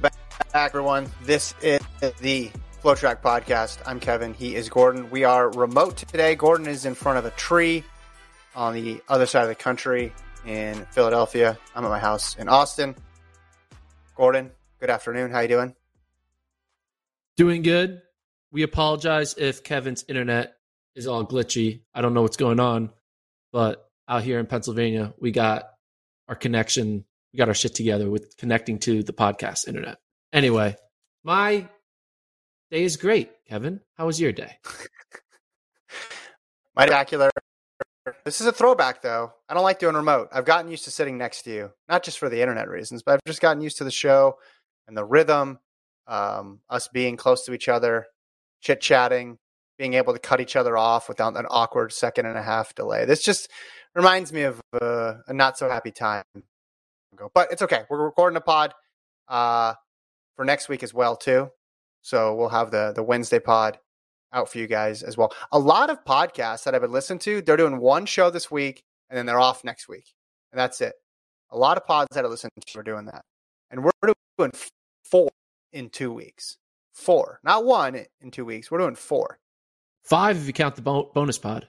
Back, everyone. This is the FloTrack Podcast. I'm Kevin. He is Gordon. We are remote today. Gordon is in front of a tree on the other side of the country in Philadelphia. I'm at my house in Austin. Gordon, good afternoon. How you doing? Doing good. We apologize if Kevin's internet is all glitchy. I don't know what's going on, but out here in Pennsylvania, we got our connection, we got our shit together with connecting to the podcast internet. Anyway, my day is great, Kevin. How was your day? My spectacular. This is a throwback, though. I don't like doing remote. I've gotten used to sitting next to you, not just for the internet reasons, but I've just gotten used to the show and the rhythm, um, us being close to each other, chit chatting, being able to cut each other off without an awkward second and a half delay. This just reminds me of uh, a not so happy time ago, but it's okay. We're recording a pod uh, for next week as well, too. So we'll have the the Wednesday pod out for you guys as well. A lot of podcasts that I've been listening to, they're doing one show this week and then they're off next week, and that's it. A lot of pods that I listen to are doing that, and we're doing four in two weeks. Four, not one in two weeks. We're doing four. Five if you count the bo- bonus pod.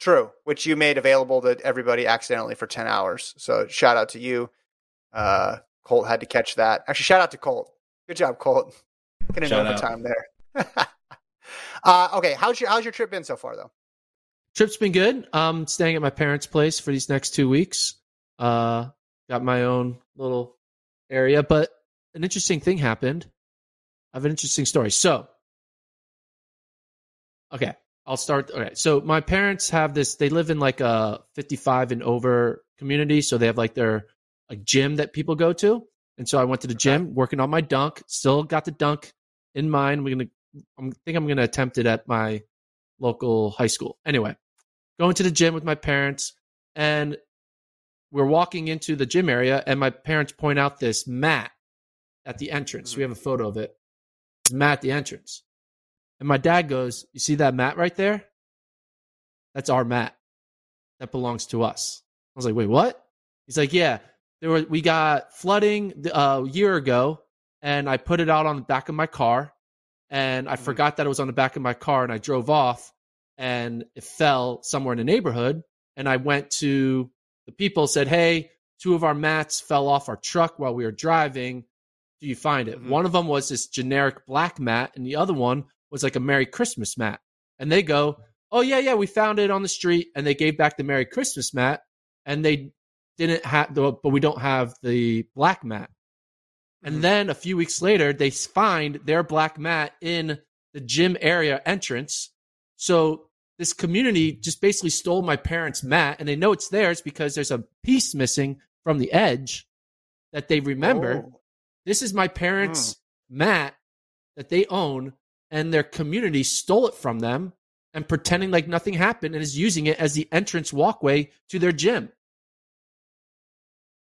True, which you made available to everybody accidentally for 10 hours. So shout out to you. Uh, Colt had to catch that. Actually, shout out to Colt. Good job, Colt. Getting Shout overtime there. uh, okay, how's your how's your trip been so far though? Trip's been good. Um, staying at my parents' place for these next two weeks. Uh, got my own little area, but an interesting thing happened. I have an interesting story. So, okay, I'll start. Okay, so my parents have this. They live in like a 55 and over community, so they have like their a gym that people go to. And so I went to the gym, working on my dunk. Still got the dunk in mind. We're gonna. I think I'm gonna attempt it at my local high school. Anyway, going to the gym with my parents, and we're walking into the gym area, and my parents point out this mat at the entrance. Mm-hmm. We have a photo of it. It's mat at the entrance. And my dad goes, You see that mat right there? That's our mat. That belongs to us. I was like, Wait, what? He's like, Yeah, there were, we got flooding uh, a year ago, and I put it out on the back of my car, and I forgot that it was on the back of my car, and I drove off, and it fell somewhere in the neighborhood. And I went to the people, said, Hey, two of our mats fell off our truck while we were driving. Do you find it? One of them was this generic black mat, and the other one was like a Merry Christmas mat. And they go, Oh, yeah, yeah, we found it on the street. And they gave back the Merry Christmas mat, and they didn't have the, but we don't have the black mat. And mm-hmm. then a few weeks later, they find their black mat in the gym area entrance. So this community just basically stole my parents' mat, and they know it's theirs because there's a piece missing from the edge that they remember. Oh. This is my parents' hmm. mat that they own, and their community stole it from them and pretending like nothing happened and is using it as the entrance walkway to their gym.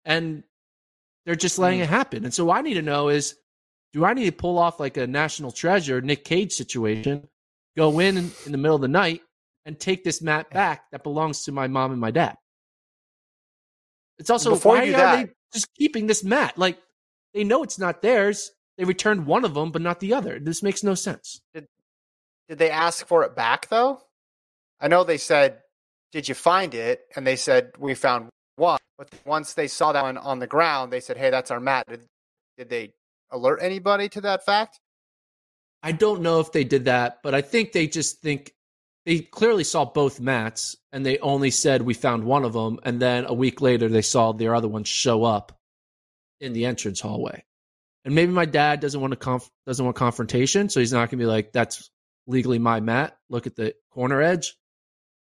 And they're just letting Mm. it happen. And so what I need to know is, do I need to pull off like a national treasure Nick Cage situation, go in in, the middle of the night and take this mat back that belongs to my mom and my dad? It's also Before why are that- they just keeping this mat? Like they know it's not theirs. They returned one of them, but not the other. This makes no sense. Did they ask for it back though? I know they said, "Did you find it?" And they said, "We found one." But once they saw that one on the ground, they said, "Hey, that's our mat." Did, did they alert anybody to that fact? I don't know if they did that, but I think they just think they clearly saw both mats and they only said we found one of them. And then a week later, they saw their other one show up in the entrance hallway. And maybe my dad doesn't want to conf- doesn't want confrontation, so he's not going to be like, "That's legally my mat." Look at the corner edge.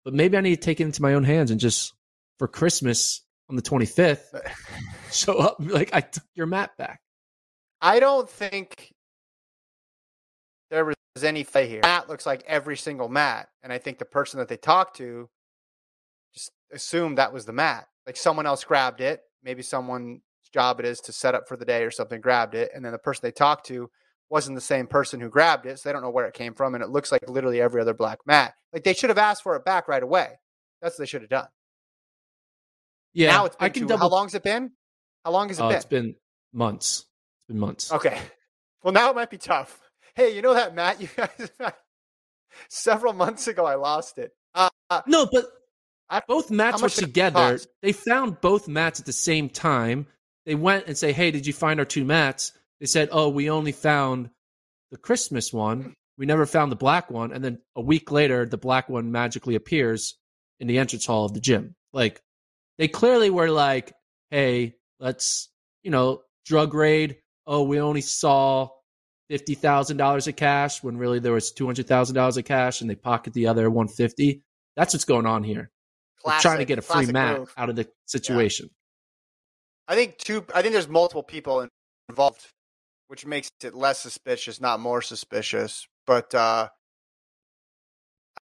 But maybe I need to take it into my own hands and just for Christmas on the 25th, show up like, "I took your mat back." I don't think there was any play here. Mat looks like every single mat, and I think the person that they talked to just assumed that was the mat. Like someone else grabbed it. Maybe someone's job it is to set up for the day or something grabbed it, and then the person they talked to wasn't the same person who grabbed it, so they don't know where it came from, and it looks like literally every other black mat. Like they should have asked for it back right away. That's what they should have done. Yeah, now it's been I can two- double. How long's it been? How long has it Oh, been? it's been months. It's been months. Okay. Well, now it might be tough. Hey, you know that Matt? You guys, several months ago, I lost it. Uh, No, but I- both mats were much did it together. They found both mats at the same time. They went and say, "Hey, did you find our two mats?" They said, "Oh, we only found the Christmas one. We never found the black one." And then a week later, the black one magically appears in the entrance hall of the gym. Like they clearly were like, "Hey, let's you know drug raid." Oh, we only saw fifty thousand dollars of cash when really there was two hundred thousand dollars of cash, and they pocket the other one fifty. That's what's going on here. We're trying to get a free mat move. out of the situation. I think two. I think there's multiple people involved, which makes it less suspicious, not more suspicious. But uh,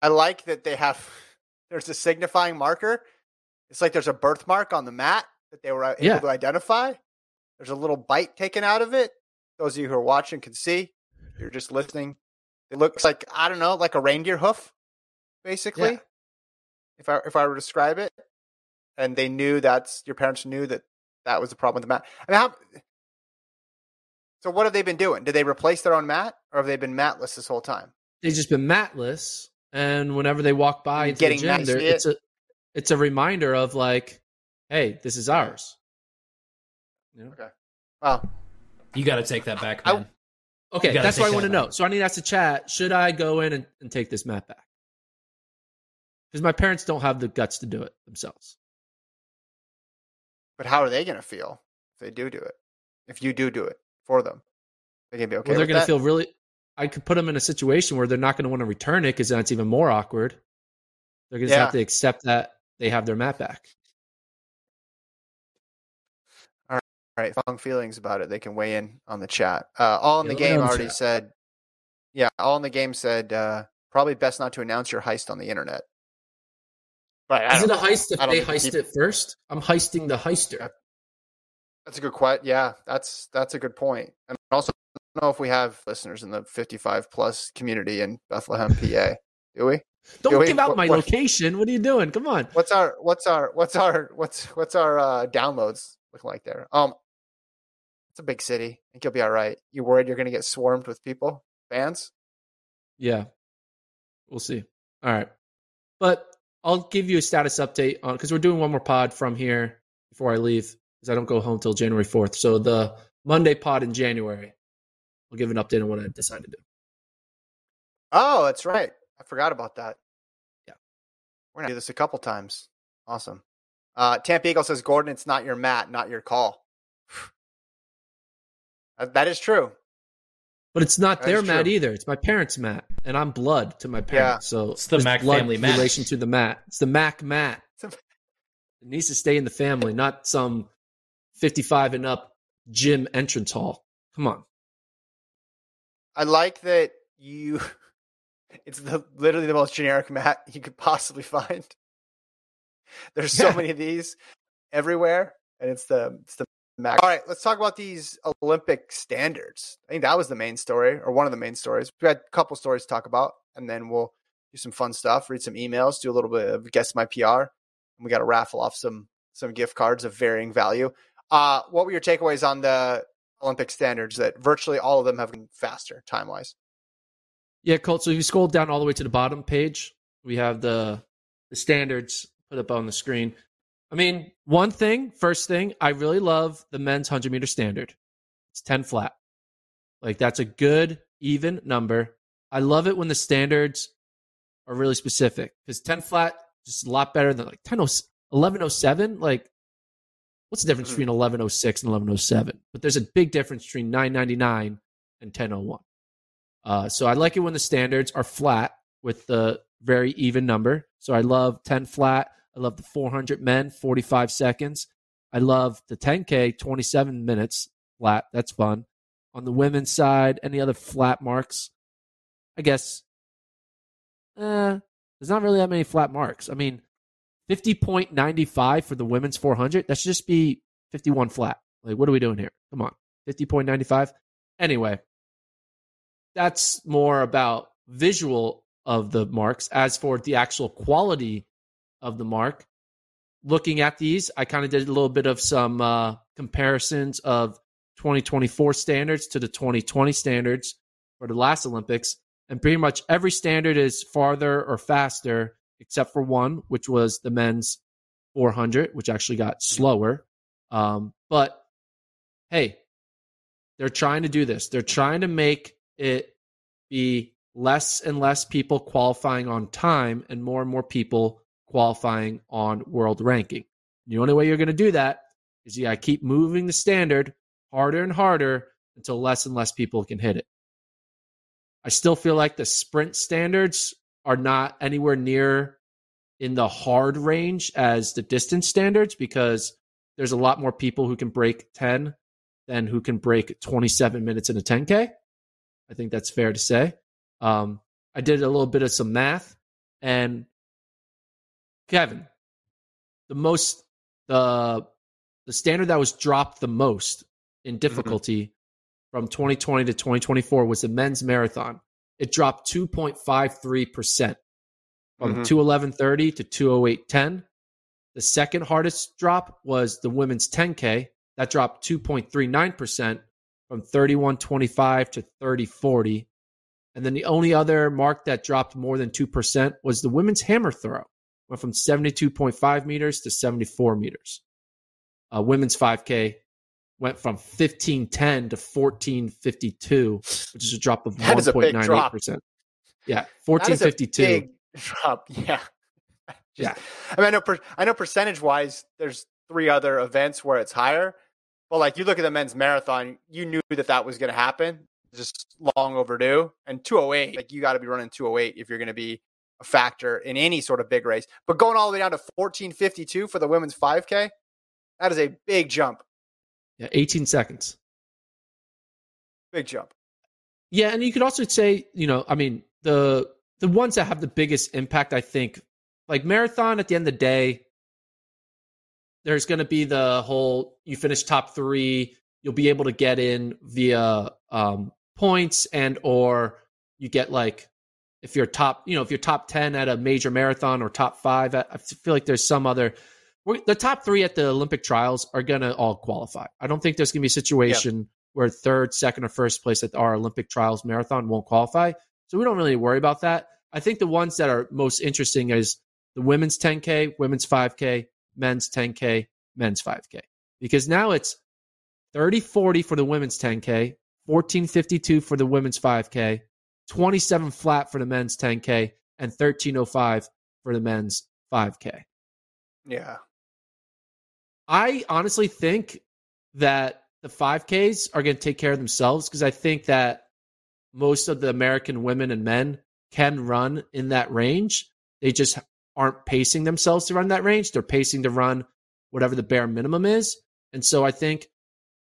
I like that they have. There's a signifying marker. It's like there's a birthmark on the mat that they were able Yeah. to identify. There's a little bite taken out of it. Those of you who are watching can see. If You're just listening. It looks like I don't know, like a reindeer hoof, basically. Yeah. If I if I were to describe it, and they knew that's your parents knew that that was the problem with the mat. I mean, how, so what have they been doing? Did they replace their own mat, or have they been matless this whole time? They've just been matless, and whenever they walk by into getting the gym, nice they're- it's a it's a reminder of like, hey, this is ours. You know? Well, You got to take that back, I- man. Okay, that's what I want to know. So I need to ask the chat: Should I go in and, and take this mat back? Because my parents don't have the guts to do it themselves. But how are they going to feel if they do do it? If you do do it for them, they're going to be okay. well, they're going to feel really. I could put them in a situation where they're not going to want to return it because then it's even more awkward. They're going to Yeah. have to accept that they have their mat back. All right, strong feelings about it. They can weigh in on the chat. Uh, all in the Yeah, let game the already chat. said. Yeah, all in the game said uh, probably best not to announce your heist on the internet. But Is it a heist if they heist people- it first? I'm heisting the heister. That's a good question. Yeah, that's that's a good point. And also, I don't know if we have listeners in the 55 plus community in Bethlehem, PA. Do we? Don't wait, give out what- my what- location. What are you doing? Come on. What's our what's our what's our what's what's our uh, downloads looking like there? Um, it's a big city. I think you'll be all right. You worried you're going to get swarmed with people, fans? Yeah, we'll see. All right, but I'll give you a status update on because we're doing one more pod from here before I leave because I don't go home till January fourth. So the Monday pod in January, I'll give an update on what I decided to do. Oh, that's right. I forgot about that. Yeah. We're gonna do this a couple times. Awesome. Uh, Tampa Eagle says, Gordon, it's not your mat, not your call. That- that is true. But it's not That their is mat true. either. It's my parents' mat, and I'm blood to my parents. So It's the there's Mack blood family mat. relation to the mat. It's the Mack mat. It's a- It needs to stay in the family, not some 55 and up gym entrance hall. Come on. I like that you. It's the literally the most generic mat you could possibly find. There's so Yeah. many of these everywhere, and it's the it's the Mack. All right, let's talk about these Olympic standards. I think that was the main story, or one of the main stories. We had a couple stories to talk about, and then we'll do some fun stuff, read some emails, do a little bit of guess my PR, and we got to raffle off some some gift cards of varying value. Uh, what were your takeaways on the Olympic standards? That virtually all of them have been faster time wise. Yeah, Colt. So if you scroll down all the way to the bottom page, we have the the standards put up on the screen. I mean, one thing, first thing, I really love the men's 100 meter standard. It's 10 flat. Like, that's a good, even number. I love it when the standards are really specific because 10 flat is a lot better than like 10 1107. Like, what's the difference mm-hmm. between 1106 and 1107? But there's a big difference between 999 and 1001. Uh, so I like it when the standards are flat with the very even number. So I love 10 flat. I love the 400 men, 45 seconds. I love the 10K, 27 minutes flat. That's fun. On the women's side, any other flat marks? I guess eh, there's not really that many flat marks. I mean, 50.95 for the women's 400. That should just be 51 flat. Like, what are we doing here? Come on. 50.95. Anyway, that's more about visual of the marks. As for the actual quality of the mark, looking at these, I kind of did a little bit of some uh, comparisons of 2024 standards to the 2020 standards for the last Olympics. And pretty much every standard is farther or faster, except for one, which was the men's 400, which actually got slower. Um, but hey, they're trying to do this. They're trying to make it be less and less people qualifying on time and more and more people qualifying on world ranking. The only way you're going to do that is you got to keep moving the standard harder and harder until less and less people can hit it. I still feel like the sprint standards are not anywhere near in the hard range as the distance standards because there's a lot more people who can break 10 than who can break 27 minutes in a 10K. I think that's fair to say. Um, I did a little bit of some math, and Kevin, the most the the standard that was dropped the most in mm-hmm. difficulty mm-hmm. from 2020 to 2024 was the men's marathon. It dropped 2.53 percent from mm-hmm. 211.30 to 208.10. The second hardest drop was the women's 10K. That dropped 2.39 percent from 31.25 to 30.40. And then the only other mark that dropped more than 2% was the women's hammer throw. Went from 72.5 meters to 74 meters. Uh, women's 5K went from 1510 to 1452, which is a drop of 1.98%. Yeah, 1452. big drop. Yeah. yeah. I mean, I know, per, I know percentage wise, there's three other events where it's higher. But like you look at the men's marathon, you knew that that was going to happen just long overdue. And 208, like you got to be running 208 if you're going to be factor in any sort of big race. But going all the way down to 1452 for the women's 5K, that is a big jump. Yeah, 18 seconds. Big jump. Yeah, and you could also say, you know, I mean, the the ones that have the biggest impact, I think, like marathon at the end of the day, there's going to be the whole you finish top three, you'll be able to get in via um, points and or you get like if you're top, you know, if you're top 10 at a major marathon or top five, I feel like there's some other, the top three at the Olympic trials are going to all qualify. I don't think there's going to be a situation yeah. where third, second, or first place at our Olympic trials marathon won't qualify. So we don't really worry about that. I think the ones that are most interesting is the women's 10K, women's 5K, men's 10K, men's 5K. Because now it's 30 40 for the women's 10K, 1452 for the women's 5K, 27 flat for the men's 10K, and 1305 for the men's 5K. Yeah. I honestly think that the 5Ks are going to take care of themselves because I think that most of the American women and men can run in that range. They just aren't pacing themselves to run that range. They're pacing to run whatever the bare minimum is. And so I think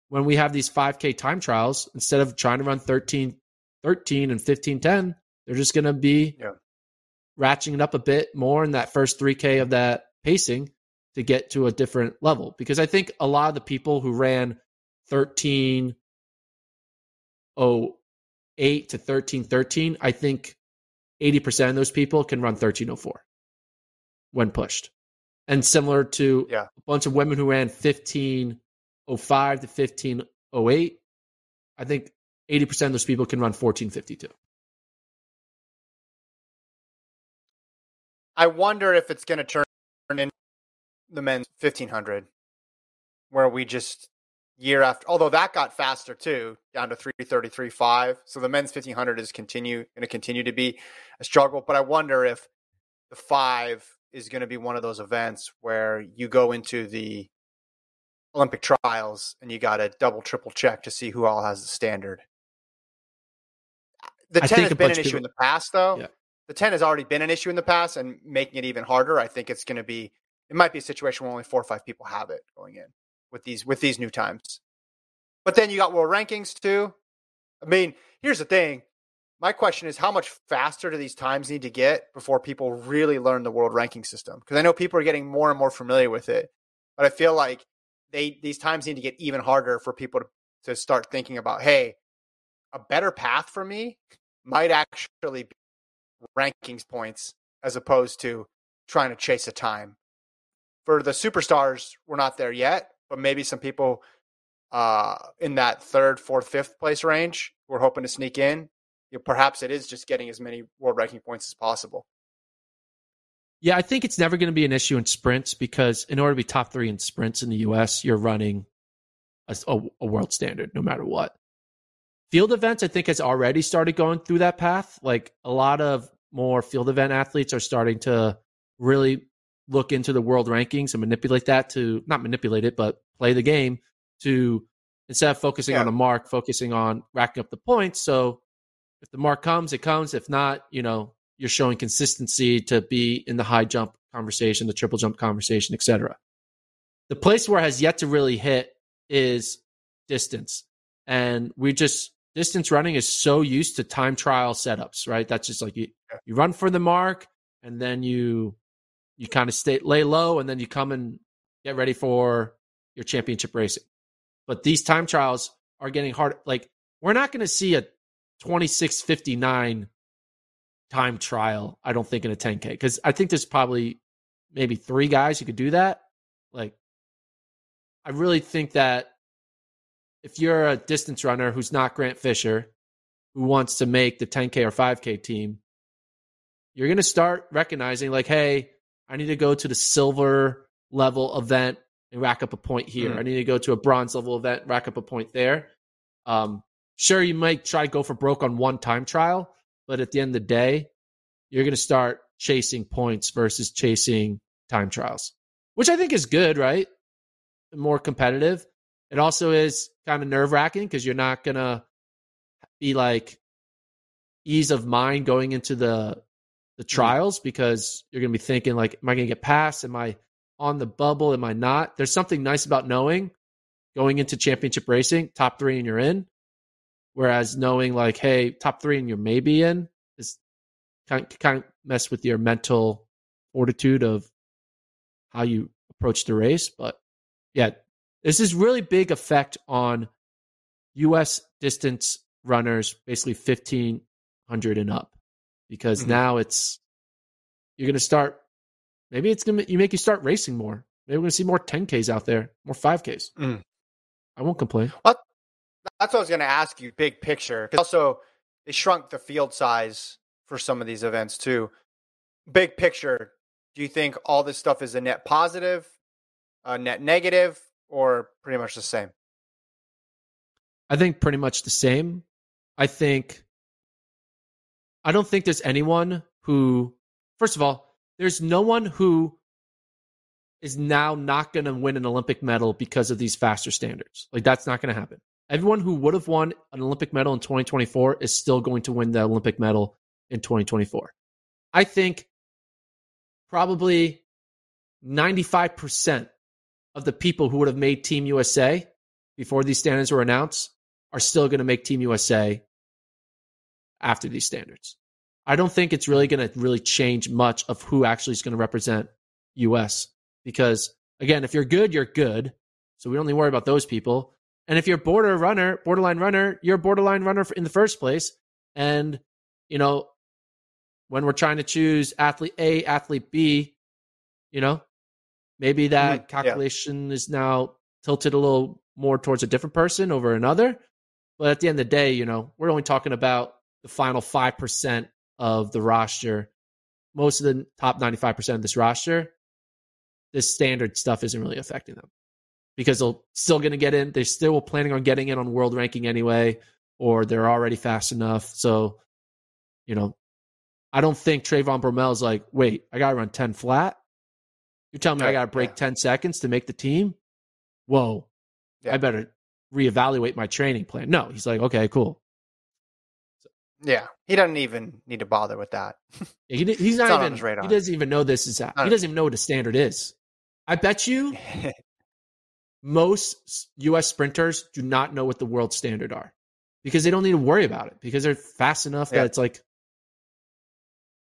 when we have these 5K time trials, instead of trying to run 13, 13 and 15, 10, they're just going to be yeah. ratcheting it up a bit more in that first 3K of that pacing. to get to a different level because I think a lot of the people who ran 13 08 to 13 13, I think 80% of those people can run 1304 when pushed. And similar to Yeah. a bunch of women who ran 1505 to 1508, I think 80% of those people can run 1452. I wonder if it's going to turn in the men's 1500, where we just year after, although that got faster too, down to 333.5. So the men's 1500 is continue going to continue to be a struggle. But I wonder if the five is going to be one of those events where you go into the Olympic trials and you got to double, triple check to see who all has the standard. The I 10 think has been an issue people- in the past, though. Yeah. the 10 has already been an issue in the past and making it even harder i think it's going to be it might be a situation where only four or five people have it going in with these with these new times. But then you got world rankings too. I mean here's the thing. My question is how much faster do these times need to get before people really learn the world ranking system? Because i know people are getting more and more familiar with it but i feel like they these times need to get even harder for people to, to start thinking about hey a better path for me might actually be rankings points as opposed to trying to chase a time. For the superstars, we're not there yet, but maybe some people uh, in that third, fourth, fifth place range, we're hoping to sneak in. You know, perhaps it is just getting as many world ranking points as possible. Yeah, I think it's never going to be an issue in sprints because in order to be top three in sprints in the US, you're running a, a, a world standard no matter what. Field events, I think, has already started going through that path. Like a lot of more field event athletes are starting to really look into the world rankings and manipulate that to not manipulate it, but play the game to instead of focusing Yeah. on a mark, focusing on racking up the points. So if the mark comes, it comes. If not, you know, you're showing consistency to be in the high jump conversation, the triple jump conversation, etc. The place where it has yet to really hit is distance. And we just distance running is so used to time trial setups, right? That's just like you you run for the mark and then you you kind of stay lay low and then you come and get ready for your championship racing. But these time trials are getting hard. Like we're not going to see a 2659 time trial, I don't think, in a 10K. Because I think there's probably maybe three guys who could do that. Like, I really think that if you're a distance runner who's not Grant Fisher, who wants to make the 10K or 5K team, you're going to start recognizing, like, hey, I need to go to the silver level event and rack up a point here. Mm. I need to go to a bronze level event, rack up a point there. Um, sure, you might try to go for broke on one time trial, but at the end of the day, you're going to start chasing points versus chasing time trials, which I think is good, right? More competitive. It also is kind of nerve wracking because you're not going to be like ease of mind going into the the mm-hmm. trials because you're going to be thinking like am i going to get past am i on the bubble? Am i not? There's something nice about knowing going into championship racing top 3 and you're in whereas knowing like hey top 3 and you're maybe in is kind kind of mess with your mental fortitude of how you approach the race but yeah this is really big effect on us distance runners basically 1500 and up because Mhm. now it's you're going to start maybe it's going to you make you start racing more maybe we're going to see more 10ks out there more 5ks Mm. i won't complain That's what I was going to ask you, big picture. 'cause also, they shrunk the field size for some of these events too. Big picture, do you think all this stuff is a net positive, a net negative, or pretty much the same? i think pretty much the same. I think i don't think there's anyone who first of all there's no one who is now not going to win an olympic medal because of these faster standards. Like that's not going to happen. Everyone who would have won an olympic medal in 2024 is still going to win the olympic medal in 2024 i think probably 95% of the people who would have made team usa before these standards were announced are still going to make team usa after these standards i don't think it's really going to really change much of who actually is going to represent us because again, if you're good, you're good. So we only worry about those people. And if you're border runner, borderline runner, you're a borderline runner in the first place. And you know, when we're trying to choose athlete A, athlete B, you know, maybe that Mhm, yeah. calculation is now tilted a little more towards a different person over another. But at the end of the day, you know, we're only talking about the final 5% of the roster. Most of the top 95% of this roster, this standard stuff isn't really affecting them because they're still going to get in. They're still planning on getting in on world ranking anyway, or they're already fast enough. So, you know, I don't think Trayvon Bromell's like, wait, I got to run 10 flat. You're telling me I got to break yeah. 10 seconds to make the team? Whoa, Yeah. I better reevaluate my training plan. No, he's like, okay, cool. Yeah, he doesn't even need to bother with that. He, he's not not on even, his radar. he doesn't even know this is, he doesn't even know what a standard is. I bet you most U.S. sprinters do not know what the world standard are because they don't need to worry about it because they're fast enough Yeah. that it's like,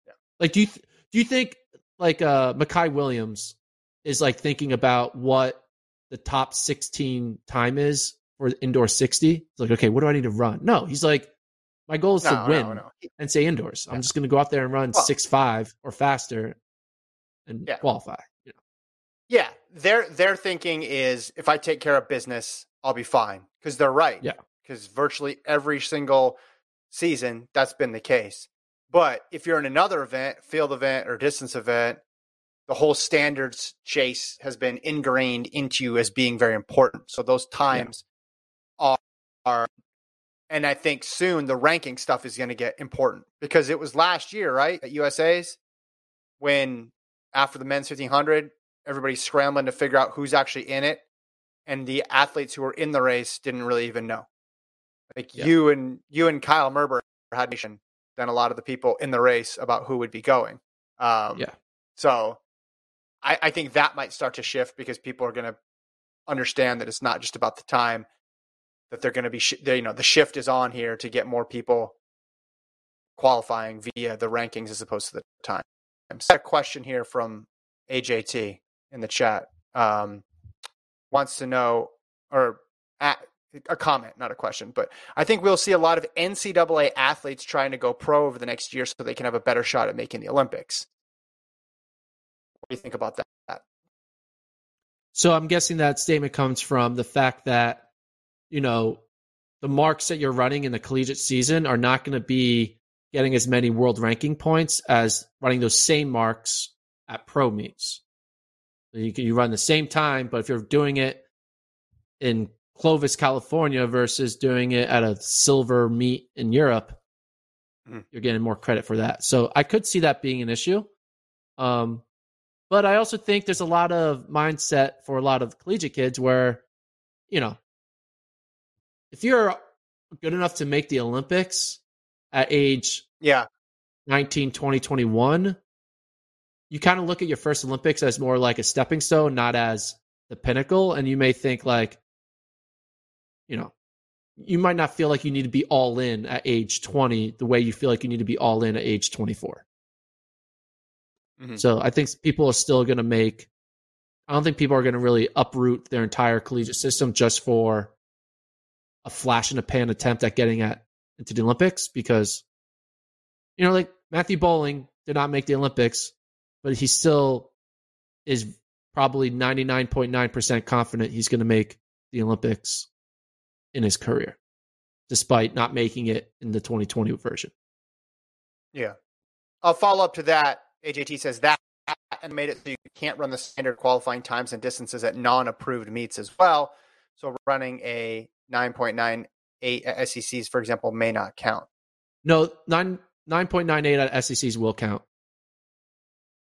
Yeah. like do you th- do you think like uh Mackay Williams is like thinking about what the top sixteen time is for indoor sixty? It's like okay, what do I need to run? No, he's like, my goal is no, to win no, no. and say indoors. I'm just going to go out there and run Well- six five or faster and Yeah. qualify. You know? Yeah, their their thinking is if I take care of business, I'll be fine because they're right. Yeah. because virtually every single season that's been the case. But if you're in another event, field event or distance event, the whole standards chase has been ingrained into you as being very important. So those times are, are, and I think soon the ranking stuff is going to get important because it was last year, right, at USA's when after the men's 1500, everybody's scrambling to figure out who's actually in it. And the athletes who were in the race didn't really even know. Like Yeah. you and you and Kyle Merber had nation than a lot of the people in the race about who would be going. Um, Yeah. So I, I think that might start to shift because people are going to understand that it's not just about the time that they're going to be, sh- they- you know, the shift is on here to get more people qualifying via the rankings as opposed to the time. I'm So a question here from AJT in the chat um, wants to know, or a a comment, not a question, but I think we'll see a lot of NCAA athletes trying to go pro over the next year so they can have a better shot at making the Olympics. What do you think about that? So I'm guessing that statement comes from the fact that, you know, the marks that you're running in the collegiate season are not going to be getting as many world ranking points as running those same marks at pro meets. You you run the same time, but if you're doing it in Clovis, California versus doing it at a silver meet in Europe, Mhm. you're getting more credit for that. So I could see that being an issue. Um, but I also think there's a lot of mindset for a lot of collegiate kids where, you know, if you're good enough to make the Olympics at age Yeah, 19, 20, 21, you kind of look at your first Olympics as more like a stepping stone, not as the pinnacle. And you may think like, you know, you might not feel like you need to be all in at age 20 the way you feel like you need to be all in at age 24. Mhm. So I think people are still going to make, I don't think people are going to really uproot their entire collegiate system just for a flash in the pan attempt at getting at into the Olympics because, you know, like Matthew Boling did not make the Olympics, but he still is probably 99.9% confident he's going to make the Olympics in his career, despite not making it in the 2020 version. yeah. I'll follow up to that. AJT says that and made it so you can't run the standard qualifying times and distances at non-approved meets as well. So running a 9.98 at SECs, for example, may not count. No, nine nine point nine eight at SECs will count.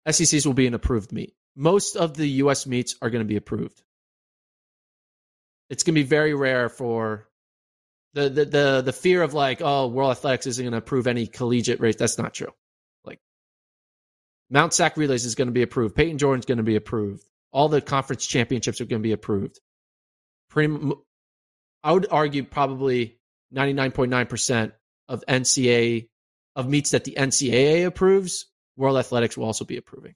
SECs will be an approved meet. Most of the U.S. meets are going to be approved. It's going to be very rare for the the the the fear of like, oh, World Athletics isn't going to approve any collegiate race. That's not true. Like Mount SAC relays is going to be approved. Payton Jordan's going to be approved. All the conference championships are going to be approved. Pretty, I would argue probably ninety nine point nine percent of NCAA of meets that the NCAA approves, World Athletics will also be approving.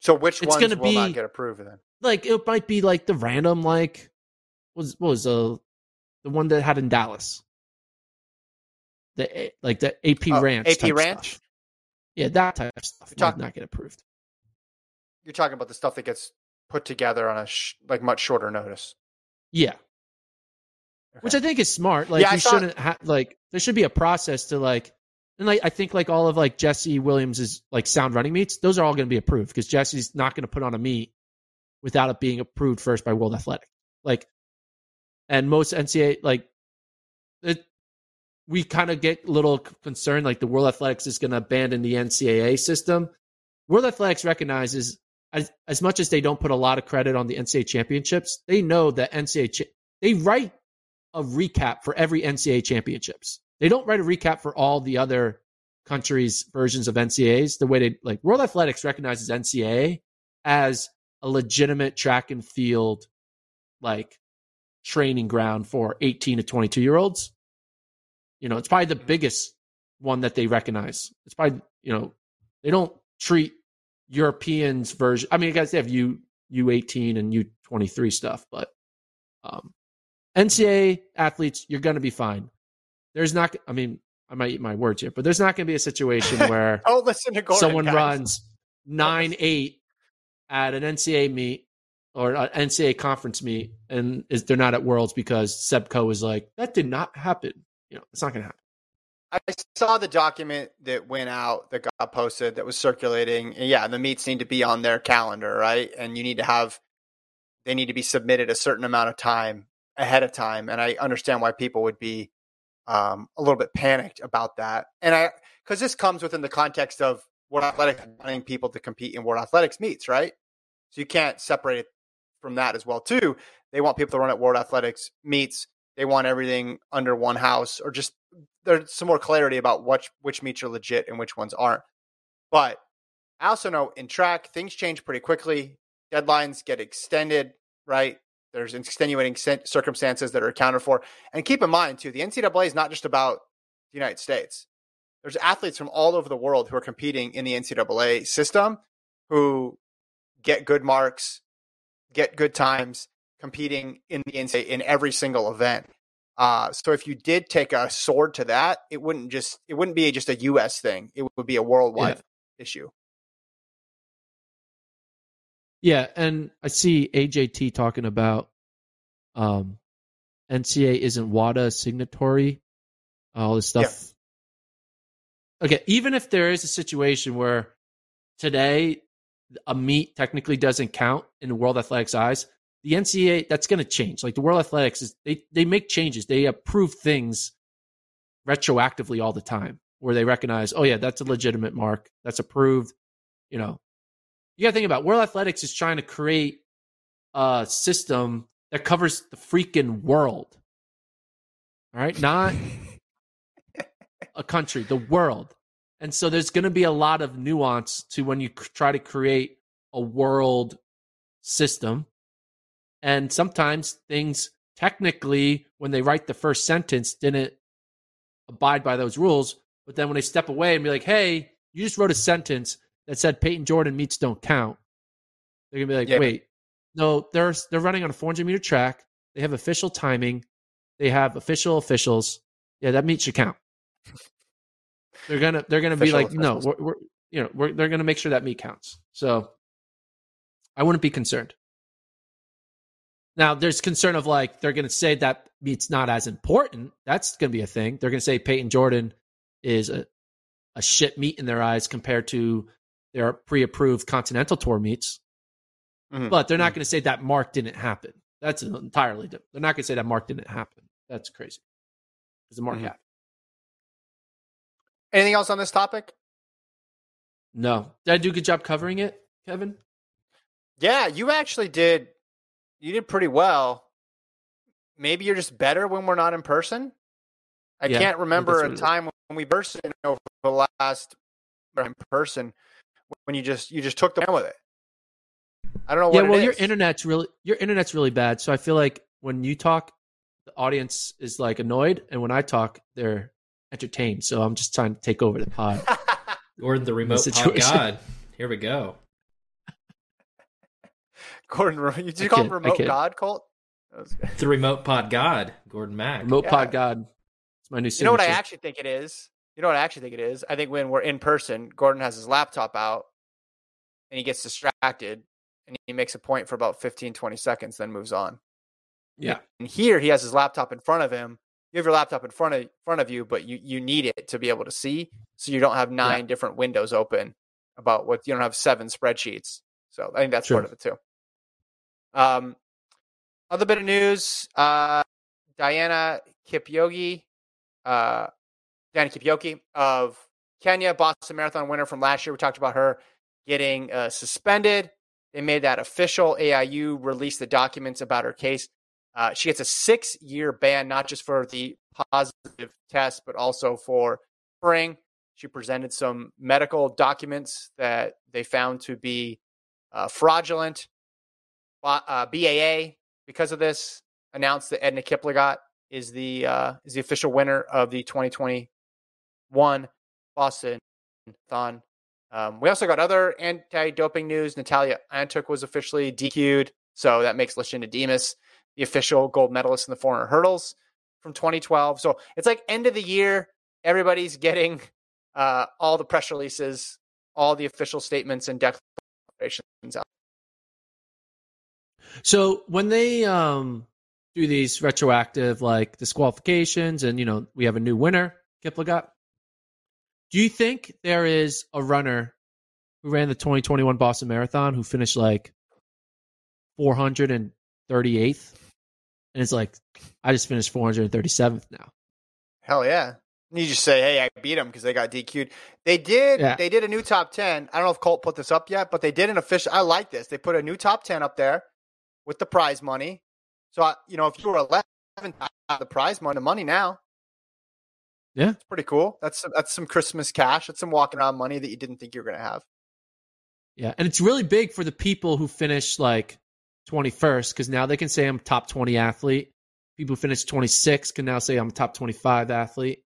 So which It's ones gonna will not be- get approved then? like it might be like the random like was what was uh, the one that had in Dallas. The like the AP Oh, Ranch. AP Ranch? stuff. Yeah, that type of stuff You're talking- not get approved. You're talking about the stuff that gets put together on a sh- like much shorter notice. Yeah, which I think is smart. Like Yeah, you saw- shouldn't have like there should be a process to like and like I think like all of like Jesse Williams's like sound running meets, those are all going to be approved because Jesse's not going to put on a meet without it being approved first by World Athletic. Like, and most NCAA like it, we kind of get a little concerned like the World Athletics is going to abandon the NCAA system. World Athletics recognizes as as much as they don't put a lot of credit on the NCAA championships, they know that NCAA cha- they write a recap for every NCAA championships. They don't write a recap for all the other countries' versions of NCAAs. The way they like World Athletics recognizes NCAA as a legitimate track and field like training ground for 18 to 22 year olds. You know, it's probably the biggest one that they recognize. It's probably, you know, they don't treat Europeans version. I mean, guys, they have U U18 and U23 stuff, but um, NCAA athletes, you're going to be fine. There's not. I mean, I might eat my words here, but there's not going to be a situation where Oh, listen to Gordon. someone guys. runs nine eight at an NCAA meet or an NCAA conference meet, and is they're not at Worlds because Seb Coe is like that did not happen. You know, it's not going to happen. I saw the document that went out that got posted that was circulating. And yeah, the meets need to be on their calendar, right? And you need to have they need to be submitted a certain amount of time ahead of time. And I understand why people would be um, a little bit panicked about that. And I because this comes within the context of World Athletics wanting people to compete in World Athletics meets, right? So you can't separate it from that as well too. They want people to run at World Athletics meets. They want everything under one house, or just there's some more clarity about which which meets are legit and which ones aren't. But I also know in track things change pretty quickly. Deadlines get extended, right? There's extenuating circumstances that are accounted for, and keep in mind too, the NCAA is not just about the United States. There's athletes from all over the world who are competing in the NCAA system who get good marks, get good times, competing in the NCAA in every single event. Uh, so if you did take a sword to that, it wouldn't just it wouldn't be just a U.S. thing. It would be a worldwide Yeah. issue. Yeah, and I see AJT talking about um, NCA isn't WADA signatory, all this stuff. Okay, even if there is a situation where today a meet technically doesn't count in the World Athletics eyes, the NCA that's going to change. Like the World Athletics is they they make changes, they approve things retroactively all the time, where they recognize, oh yeah, that's a legitimate mark, that's approved. You know, you got to think about World Athletics is trying to create a system that covers the freaking world. All right, not a country, the world. And so there's going to be a lot of nuance to when you try to create a world system. And sometimes things technically, when they write the first sentence, didn't abide by those rules. But then when they step away and be like, hey, you just wrote a sentence that said Payton Jordan meets don't count, they're going to be like, Yeah. wait, no, they're, they're running on a 400 meter track. They have official timing. They have official officials. Yeah, that meet should count. They're gonna they're gonna be Official like, no, we're, we're you know we're, they're gonna make sure that meet counts. So I wouldn't be concerned. Now there's concern of like they're gonna say that meet's not as important. That's gonna be a thing. They're gonna say Payton Jordan is a a shit meet in their eyes compared to their pre-approved Continental Tour meets. Mhm. But they're not going to say that mark didn't happen. That's entirely different. They're not going to say that mark didn't happen. That's crazy. Because the mark Mhm. happened. Anything else on this topic? No. Did I do a good job covering it, Kevin? Yeah, you actually did. You did pretty well. Maybe you're just better when we're not in person. I Yeah, can't remember a what it is. time when we burst in over the last in person when you just you just took the with it. I don't know yeah, well, it your internet's really your internet's really bad. So I feel like when you talk, the audience is like annoyed, and when I talk, they're entertained. So I'm just trying to take over the pod. Gordon, the remote pod god. Here we go. Gordon, Re- you did I call him kid, I remote. God, Colt? That was good. The remote pod god, Gordon Mack. Remote Yeah. Pod God. It's my new signature. You know what I actually think it is? You know what I actually think it is? I think when we're in person, Gordon has his laptop out and he gets distracted and he makes a point for about 15, 20 seconds, then moves on. Yeah. And here he has his laptop in front of him. You have your laptop in front of front of you, but you, you need it to be able to see. So you don't have nine different windows open about what you don't have seven spreadsheets. So I think that's Sure. part of it too. Um other bit of news, uh Diana Kipyokei, uh Diana Kipyokei of Kenya, Boston Marathon winner from last year. We talked about her getting uh, suspended. They made that official. AIU released the documents about her case. Uh, she gets a six year ban, not just for the positive test, but also for spring. She presented some medical documents that they found to be uh, fraudulent. Uh, BAA, because of this, announced that Edna Kiplagat is the uh, is the official winner of the 2021 Boston Thon. Um, we also got other anti-doping news. Natalya Antyukh was officially DQ'd, so that makes Lashinda Demus the official gold medalist in the 400 hurdles from 2012. So it's like end of the year, everybody's getting uh, all the press releases, all the official statements and declarations out. So when they um do these retroactive like disqualifications and you know we have a new winner, Kiplagat, do you think there is a runner who ran the 2021 Boston Marathon who finished like 438th and it's like I just finished 437th now. Hell yeah. You just say, "Hey, I beat them" because they got DQ'd. They did. Yeah. They did a new top ten. I don't know if Colt put this up yet, but they did an official. I like this. They put a new top ten up there with the prize money. So I- you know, if you were eleven, the prize money, the money now. Yeah. it's pretty cool. That's that's some Christmas cash. That's some walking around money that you didn't think you were going to have. Yeah, and it's really big for the people who finish like 21st because now they can say I'm top 20 athlete. People who finish 26 can now say I'm a top 25 athlete.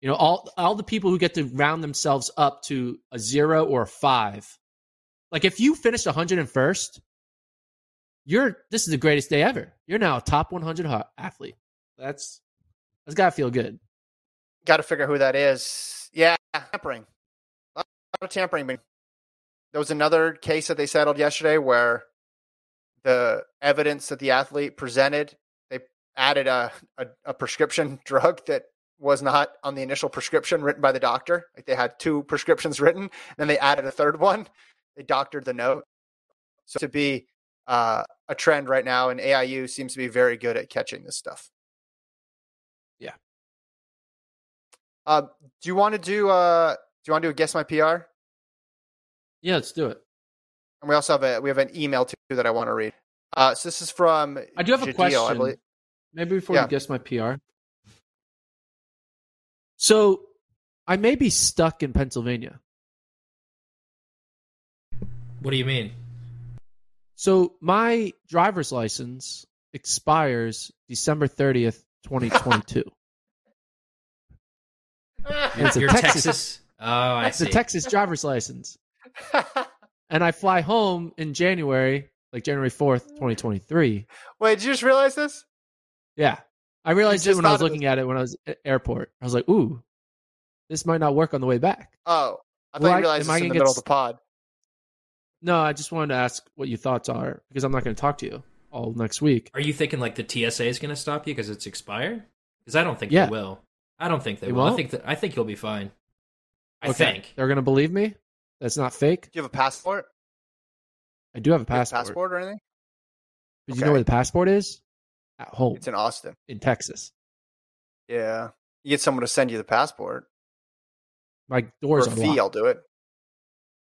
You know, all all the people who get to round themselves up to a zero or a five. Like if you finished 101st, you're this is the greatest day ever. You're now a top 100 athlete. That's that's gotta feel good. Got to figure who that is. Yeah, tampering. A lot of tampering. There was another case that they settled yesterday where the evidence that the athlete presented, they added a, a, a prescription drug that was not on the initial prescription written by the doctor. Like they had two prescriptions written, then they added a third one. They doctored the note. So to be uh, a trend right now, and AIU seems to be very good at catching this stuff. Uh, do you want to do? Uh, do you want to do a guess my PR? Yeah, let's do it. And we also have a we have an email too that I want to read. Uh, so this is from I do have a question. I believe. Maybe before Yeah. you guess my PR. So I may be stuck in Pennsylvania. What do you mean? So my driver's license expires December 30th, 2022. It's a You're Texas- Texas. Oh, I It's see. a Texas driver's license. And I fly home in January, like January 4th, 2023. Wait, did you just realize this? Yeah. I realized it just when I was thought it looking at it when I was at airport. I was like, ooh, this might not work on the way back. Oh, I thought Well, I- you realized am I this in gonna the get middle of s- the pod. No, I just wanted to ask what your thoughts are because I'm not going to talk to you all next week. Are you thinking like the TSA is going to stop you because it's expired? Because I don't think Yeah. they will. I don't think they, They will. I won't? think that I think you'll be fine. I Okay. think. They're going to believe me? That's not fake? Do you have a passport? I do have a Do you have a passport. passport or anything? But you know where the passport is? At home It's in Austin. in Texas. Yeah, you get someone to send you the passport My for door's a fee. I'll do it.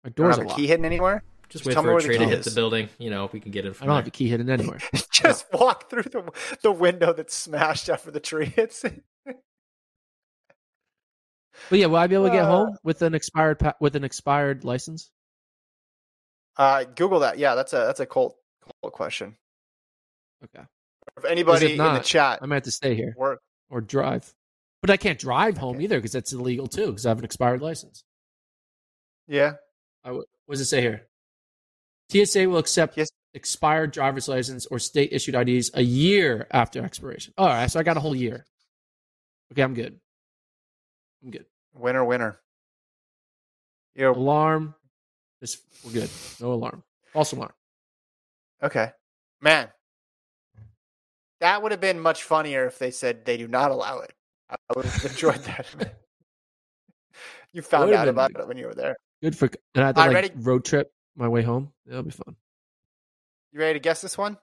My door's have a unlocked. key hidden anywhere? Just Just wait tell me for a tree to hit the building. You know, if we can get it I don't have there. the key hidden anywhere. Just walk through the the window that's smashed after the tree hits it. But yeah, will I be able to get Uh, home with an expired pa- with an expired license? Uh, Google that. Yeah, that's a that's a Colt, Colt question. Okay, If anybody in the chat I might have to stay here work, or drive. But I can't drive home Okay. either because that's illegal too because I have an expired license. yeah, I w- what does it say here? TSA will accept Yes. expired driver's license or state issued IDs a year after expiration. All right, so I got a whole year. Okay, I'm good. I'm good. Winner, winner. You Alarm. This we're good. No alarm. False alarm. okay, man? That would have been much funnier if they said they do not allow it. I would have enjoyed that. you found out about good. it when you were there. Good for and I had to like ready? road trip my way home. That'll be fun. You ready to guess this one?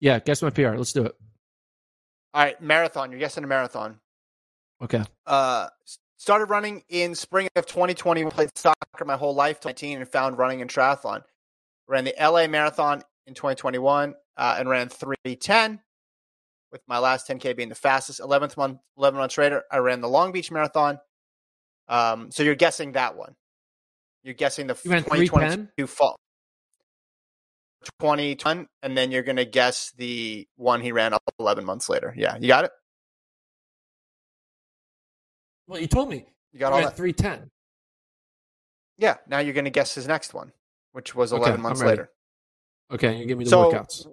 Yeah, guess my PR. Let's do it. All right, marathon. You're guessing a marathon. Okay. uh, started running in spring of 2020. Played soccer my whole life, till 19, and found running and triathlon. Ran the LA Marathon in 2021 uh, and ran 310, with my last 10k being the fastest. 11th month, 11 months later, I ran the Long Beach Marathon. Um, so you're guessing that one. You're guessing the You ran 2022 fall. 2020, and then you're going to guess the one he ran 11 months later. Yeah, you got it. Well, you told me. You got all that. 310. Yeah, now you're going to guess his next one, which was 11 I'm months later. Okay, you give me the So- workouts.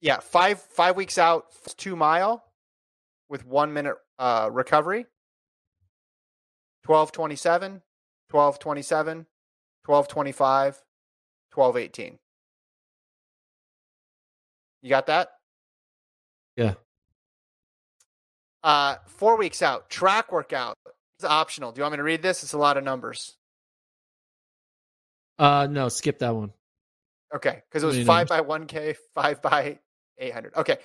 Yeah, five five weeks out, two mile with one minute uh, recovery. 1227, 1227, 1225, 1218. You got that? Yeah. Uh, four weeks out, track workout. It's optional. Do you want me to read this? It's a lot of numbers. Uh no, skip that one. Okay, because it was five by one k, five by eight hundred. Okay,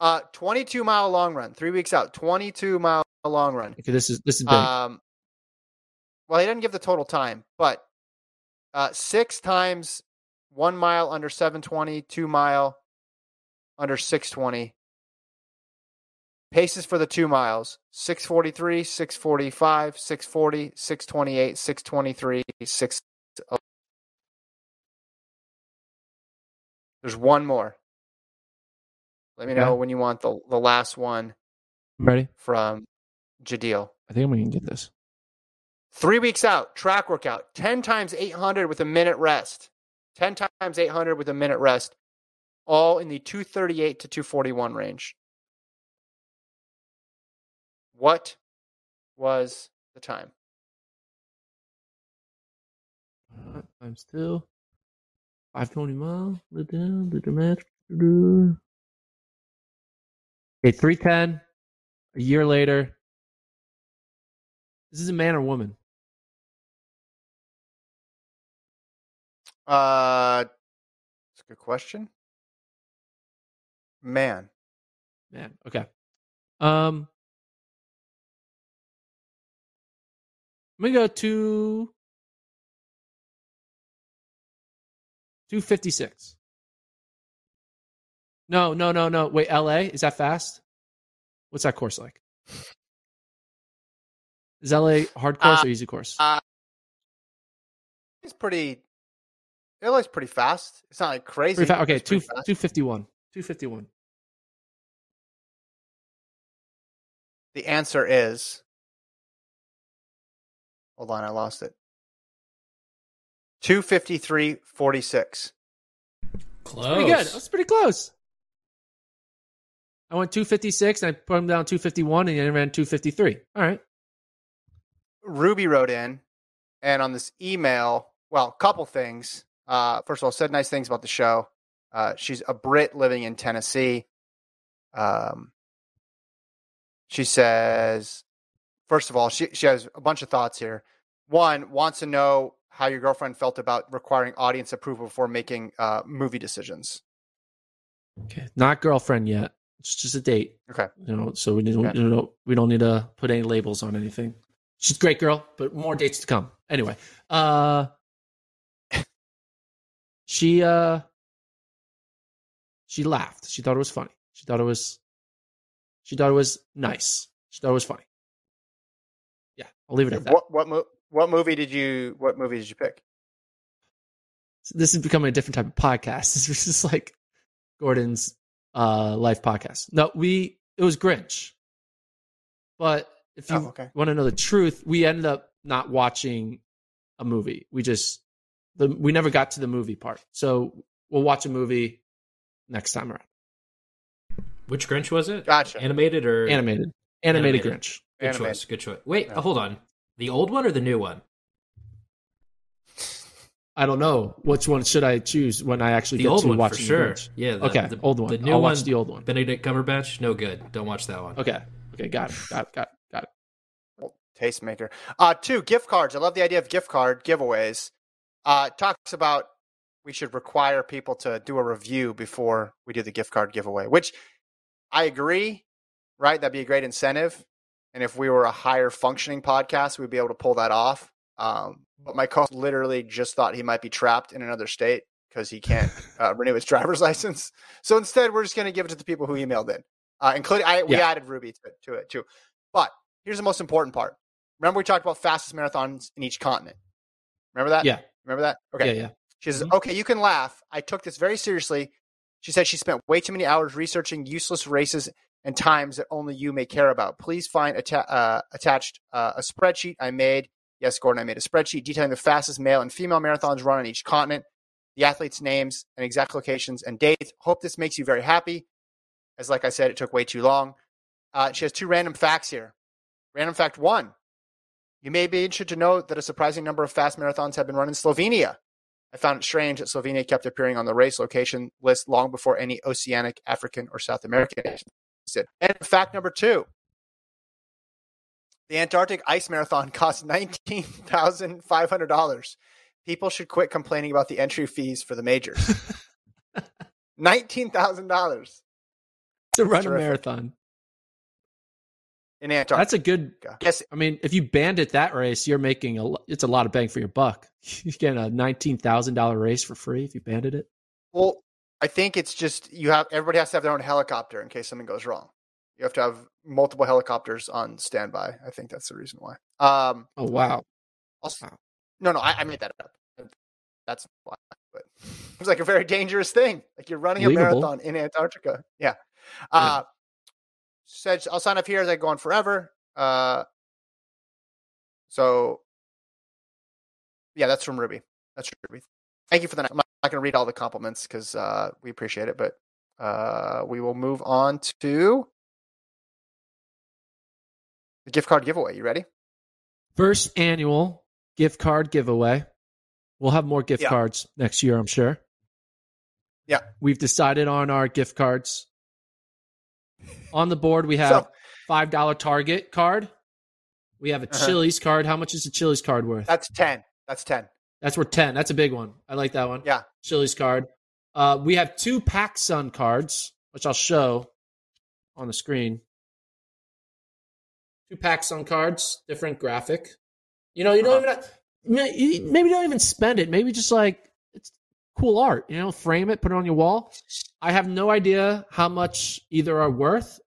uh, twenty-two mile long run, three weeks out, twenty-two mile long run. Okay, this is this is big. Um, well, he didn't give the total time, but uh, six times one mile under seven twenty, two mile under six twenty. Paces for the two miles: six forty-three, six forty-five, six forty, six twenty-eight, six twenty-three, six. Oh. There's one more. Let me Okay. know when you want the the last one I'm ready? from Jadil. I think I'm gonna get this. Three weeks out, track workout, 10 times 800 with a minute rest. 10 times 800 with a minute rest, all in the 238 to 241 range. What was the time? Times two. Five twenty mile. Do the do the math. Do- Okay, three ten. A year later. This is a man or woman. Uh, that's a good question. Man, Man. Okay. Um. I'm gonna go to two fifty six. No, no, no, no. Wait, LA is that fast? What's that course like? Is LA hard course Uh, or easy course? uh, it's pretty. LA's pretty fast. It's not like crazy. Fa- okay, two two fifty one. Two fifty one. The answer is. Hold on, I lost it. Two fifty three forty six. Close. Pretty good. That's pretty close. I went two fifty six and I put him down two fifty one and then ran two fifty three. All right. Ruby wrote in, and on this email, well, a couple things. Uh, first of all, said nice things about the show. Uh, she's a Brit living in Tennessee. Um, she says, first of all, she she has a bunch of thoughts here. One wants to know how your girlfriend felt about requiring audience approval before making uh, movie decisions. Okay. Not girlfriend yet. It's just a date. Okay. You know, so we don't, Okay. you know, we don't need to put any labels on anything. She's a great girl, but more dates to come. Anyway, uh, she uh, she laughed. She thought it was funny. She thought it was, she thought it was nice. She thought it was funny. Yeah, I'll leave it at that. What what mo- what movie did you what movie did you pick? So this is becoming a different type of podcast. This is just like Gordon's uh life podcast. No, we it was Grinch. But if you Oh, okay. want to know the truth, we ended up not watching a movie. We just the we never got to the movie part. So we'll watch a movie next time around. Which Grinch was it? Gotcha. Animated or Animated, animated, Animated. Grinch. Good Animated. choice. Good choice. Wait, Yeah. hold on. The old one or the new one? I don't know which one should I choose when I actually The get old to one for watching sure. The Grinch. Yeah. The, okay, The, old one. The new I'll one. watch the old one. Benedict Cumberbatch. No good. Don't watch that one. Okay, okay, got it, got it, got it, got it. Tastemaker. Uh, two gift cards. I love the idea of gift card giveaways. Uh, talks about we should require people to do a review before we do the gift card giveaway, which I agree. Right, that'd be a great incentive. And if we were a higher functioning podcast, we'd be able to pull that off. Um, but my co literally just thought he might be trapped in another state because he can't uh, renew his driver's license. So instead, we're just going to give it to the people who emailed in, uh, including I, we Yeah. added Ruby to it, to it too. But here's the most important part. Remember, we talked about fastest marathons in each continent. Remember that? Yeah, Remember that? Okay. yeah, yeah. She says, Mhm. okay, you can laugh. I took this very seriously. She said she spent way too many hours researching useless races and times that only you may care about. Please find atta- uh, attached uh, a spreadsheet I made. Yes, Gordon, I made a spreadsheet detailing the fastest male and female marathons run on each continent, the athletes' names and exact locations and dates. Hope this makes you very happy. As like I said, it took way too long. Uh, she has two random facts here. Random fact one. You may be interested to know that a surprising number of fast marathons have been run in Slovenia. I found it strange that Slovenia kept appearing on the race location list long before any Oceanic, African, or South American nations did. And fact number two the Antarctic Ice Marathon cost $19,500. People should quit complaining about the entry fees for the majors. $19,000 To run a marathon. in Antarctica. That's a good. Yes, I mean, if you banned it that race, you're making a it's a lot of bang for your buck. You get a nineteen thousand dollar race for free if you bandit it. Well, I think it's just you have everybody has to have their own helicopter in case something goes wrong. You have to have multiple helicopters on standby. I think that's the reason why. Um, Oh wow! also, Wow. no, no, I, I made that up. That's why. But it was like a very dangerous thing. Like you're running a marathon in Antarctica. Yeah. Uh, said I'll sign up here as I go on forever. Uh, so yeah, that's from Ruby. That's from Ruby. Thank you for that. I'm not going to read all the compliments because uh, we appreciate it, but uh, we will move on to the gift card giveaway. You ready? First annual gift card giveaway. We'll have more gift Yeah. cards next year, I'm sure. Yeah. We've decided on our gift cards. On the board, we have So- five dollar Target card. We have a Uh-huh. Chili's card. How much is a Chili's card worth? That's ten. That's ten. That's worth ten. That's a big one. I like that one. Yeah. Chili's card. Uh, we have two Pac Sun cards, which I'll show on the screen. Two Pac Sun cards, different graphic. You know, you don't Uh-huh. even you- maybe don't even spend it. Maybe just like it's cool art. You know, frame it, put it on your wall. I have no idea how much either are worth.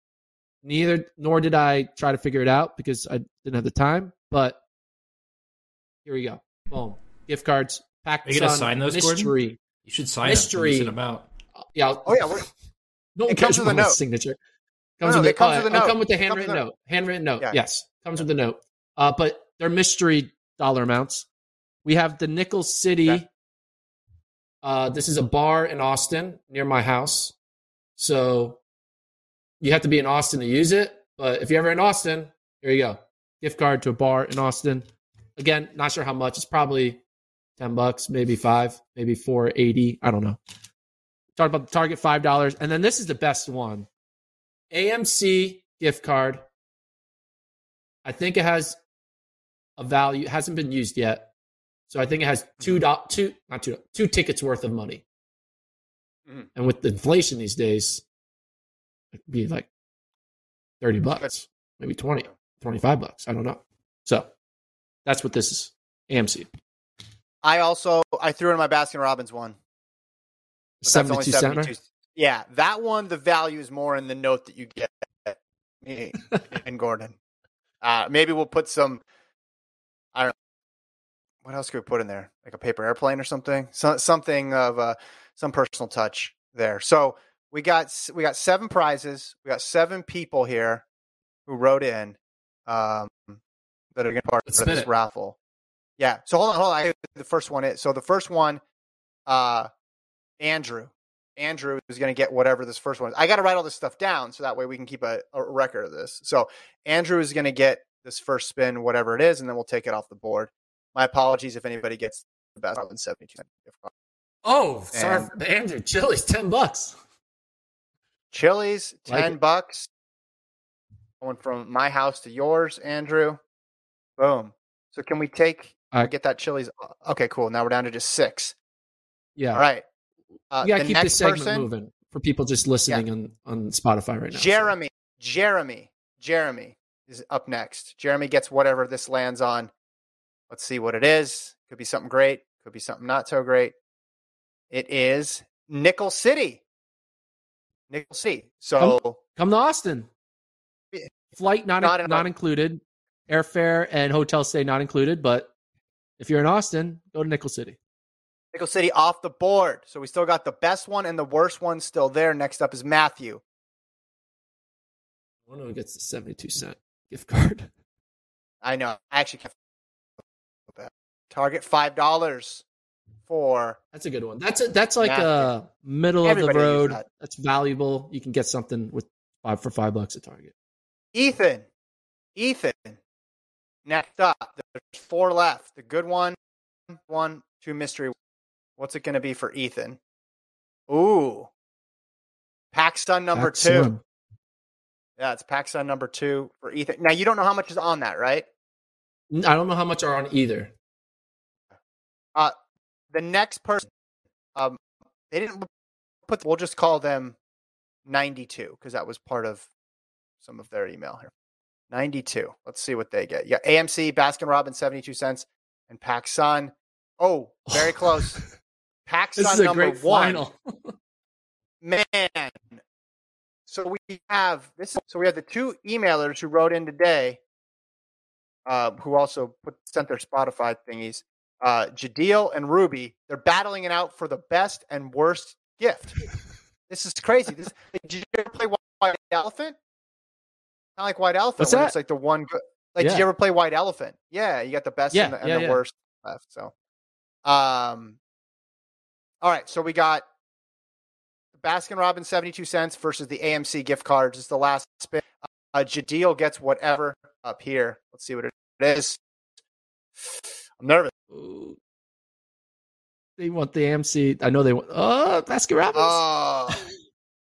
Neither, nor did I try to figure it out because I didn't have the time. But here we go. Boom. Gift cards. Pac Are you gonna sign those, Gordon? mystery. You should sign Mystery. Mystery. it about. Yeah. I'll- Oh yeah, we're, no it comes with a about note. signature. Comes no, with it comes uh, with a note. come with the It comes handwritten with a note. Handwritten note. Yeah. Yes, comes with the note. Uh, but they're mystery dollar amounts. We have the Nickel City. Okay. Uh, this is a bar in Austin near my house. So you have to be in Austin to use it. But if you're ever in Austin, here you go. Gift card to a bar in Austin. Again, not sure how much. It's probably 10 bucks, maybe five, maybe 480. I don't know. Talk about the Target $5. And then this is the best one. AMC gift card. I think it has a value, hasn't been used yet. So I think it has two dot two not two two tickets worth of money. Mhm. And with the inflation these days, it'd be like 30 bucks, maybe 20, 25 bucks. I don't know. So that's what this is. AMC. I also I threw in my Baskin Robbins one. but that's only 72 center. Yeah, that one the value is more in the note that you get me and Gordon. Uh, maybe we'll put some. I don't know. What else could we put in there? Like a paper airplane or something. So, something of uh, some personal touch there. So we got we got seven prizes. We got seven people here who wrote in um, that are going to part Let's of this it. raffle. Yeah. So hold on, hold on. I, the first one is so the first one. Uh, Andrew. Andrew is going to get whatever this first one is. I got to write all this stuff down so that way we can keep a, a record of this. So Andrew is going to get this first spin, whatever it is, and then we'll take it off the board. My apologies if anybody gets the best than 72 cent gift card. Oh, sorry, And- Andrew. Chili's ten bucks. Chili's, 10 it. bucks. Going from my house to yours, Andrew. Boom. So can we take I- get that Chili's? Okay, cool. Now we're down to just six. Yeah, All right. Uh, gotta keep this segment person, moving for people just listening on on Spotify right now. so- Jeremy. Jeremy. Jeremy is up next. Jeremy gets whatever this lands on. Let's see what it is. Could be something great. Could be something not so great. It is Nickel City. Nickel City. So Come to Austin. Flight not Not not, included. Airfare and hotel stay not included. But if you're in Austin, go to Nickel City. Nickel City off the board. So we still got the best one and the worst one still there. Next up is Matthew. I wonder who gets the seventy-two cent gift card. I know. I actually can't. Target five dollars for That's a good one. That's a, that's like uh, Napkin. a middle Everybody of the road. that. That's valuable. You can get something with five for five bucks at Target. Ethan. Ethan. Next up, there's four left. The good one, one, two mystery. What's it going to be for Ethan? Ooh, PacSun number two. Yeah, it's PacSun number two for Ethan. Now you don't know how much is on that, right? I don't know how much are on either. Uh, the next person, um, they didn't put. We'll just call them ninety-two because that was part of some of their email here. Ninety-two. Let's see what they get. Yeah, AMC, Baskin Robbins, seventy-two cents, and PacSun. Oh, very close. PacSun This is a number one. Man. So we have this. So we have the two emailers who wrote in today, uh, who also put sent their Spotify thingies. Uh, Jadeel and Ruby. They're battling it out for the best and worst gift. This is crazy. This did you ever play White Elephant? Kind of like White Elephant. What's that? It's like the one. Good, like, did you ever play White Elephant? Yeah, you got the best Yeah, and the, and yeah, the yeah. worst left. So, um, all right. So we got Baskin Robbins 72 cents versus the AMC gift cards is the last spin. Uh, Jadeel gets whatever up here. Let's see what it is. I'm nervous. Ooh. They want the AMC. I know they want. Oh, Baskin Robbins. Oh,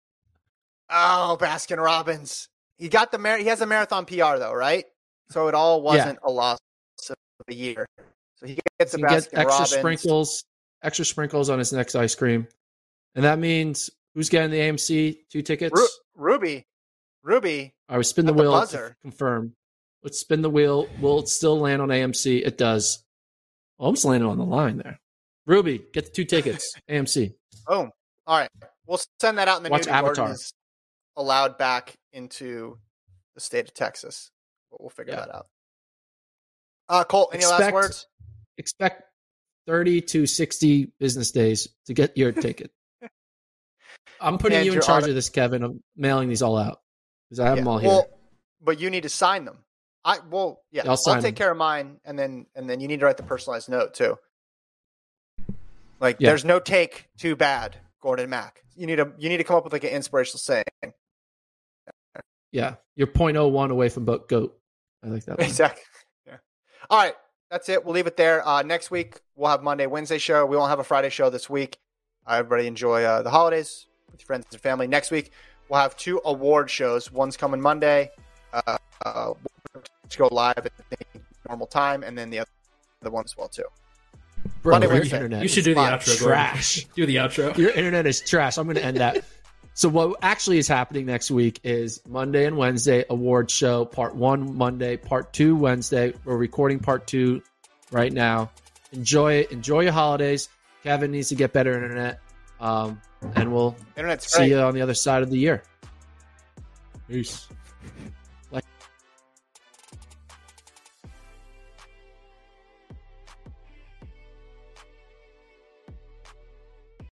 oh, Baskin Robbins. He got the mar- he has a marathon PR though, right? So it all wasn't a loss of the year. So he gets the He can Baskin get extra Robbins. sprinkles, extra sprinkles on his next ice cream, and that means who's getting the AMC two tickets? Ru- Ruby, Ruby. I would spin the the wheel to confirm. Let's spin the wheel. Will it still land on AMC? It does. Oh, almost landed on the line there. Ruby, get the two tickets. AMC. Boom. All right. We'll send that out in the Watch new Avatar. allowed back into the state of Texas. But we'll figure Yeah. that out. Uh, Colt, any last words? Expect thirty to sixty business days to get your ticket. I'm putting And you in charge auto- of this, Kevin. of mailing these all out because I have them all here. Well, but you need to sign them. I well, yeah, I'll I'll, take them. care of mine, and then and then you need to write the personalized note too. Like, Yeah. there's no take too bad, Gordon Mack. You need to you need to come up with like an inspirational saying. Yeah, you're 0.01 away from boat goat. I like that. One. Exactly. Yeah. All right. That's it. We'll leave it there. Uh, next week, we'll have Monday, Wednesday show. We won't have a Friday show this week. Uh, everybody enjoy uh, the holidays with your friends and family. Next week, we'll have two award shows. One's coming Monday. Uh, uh, to go live at the normal time, and then the other the one as well, too. Bro, Monday, your Wednesday. internet You should is do the fine. outro. Gordon. trash. Do the outro. Your internet is trash. I'm going to end that. So what actually is happening next week is Monday and Wednesday award show part one Monday, part two Wednesday. We're recording part two right now. Enjoy it. Enjoy your holidays. Kevin needs to get better internet, um, and we'll Internet's see great. you on the other side of the year. Peace.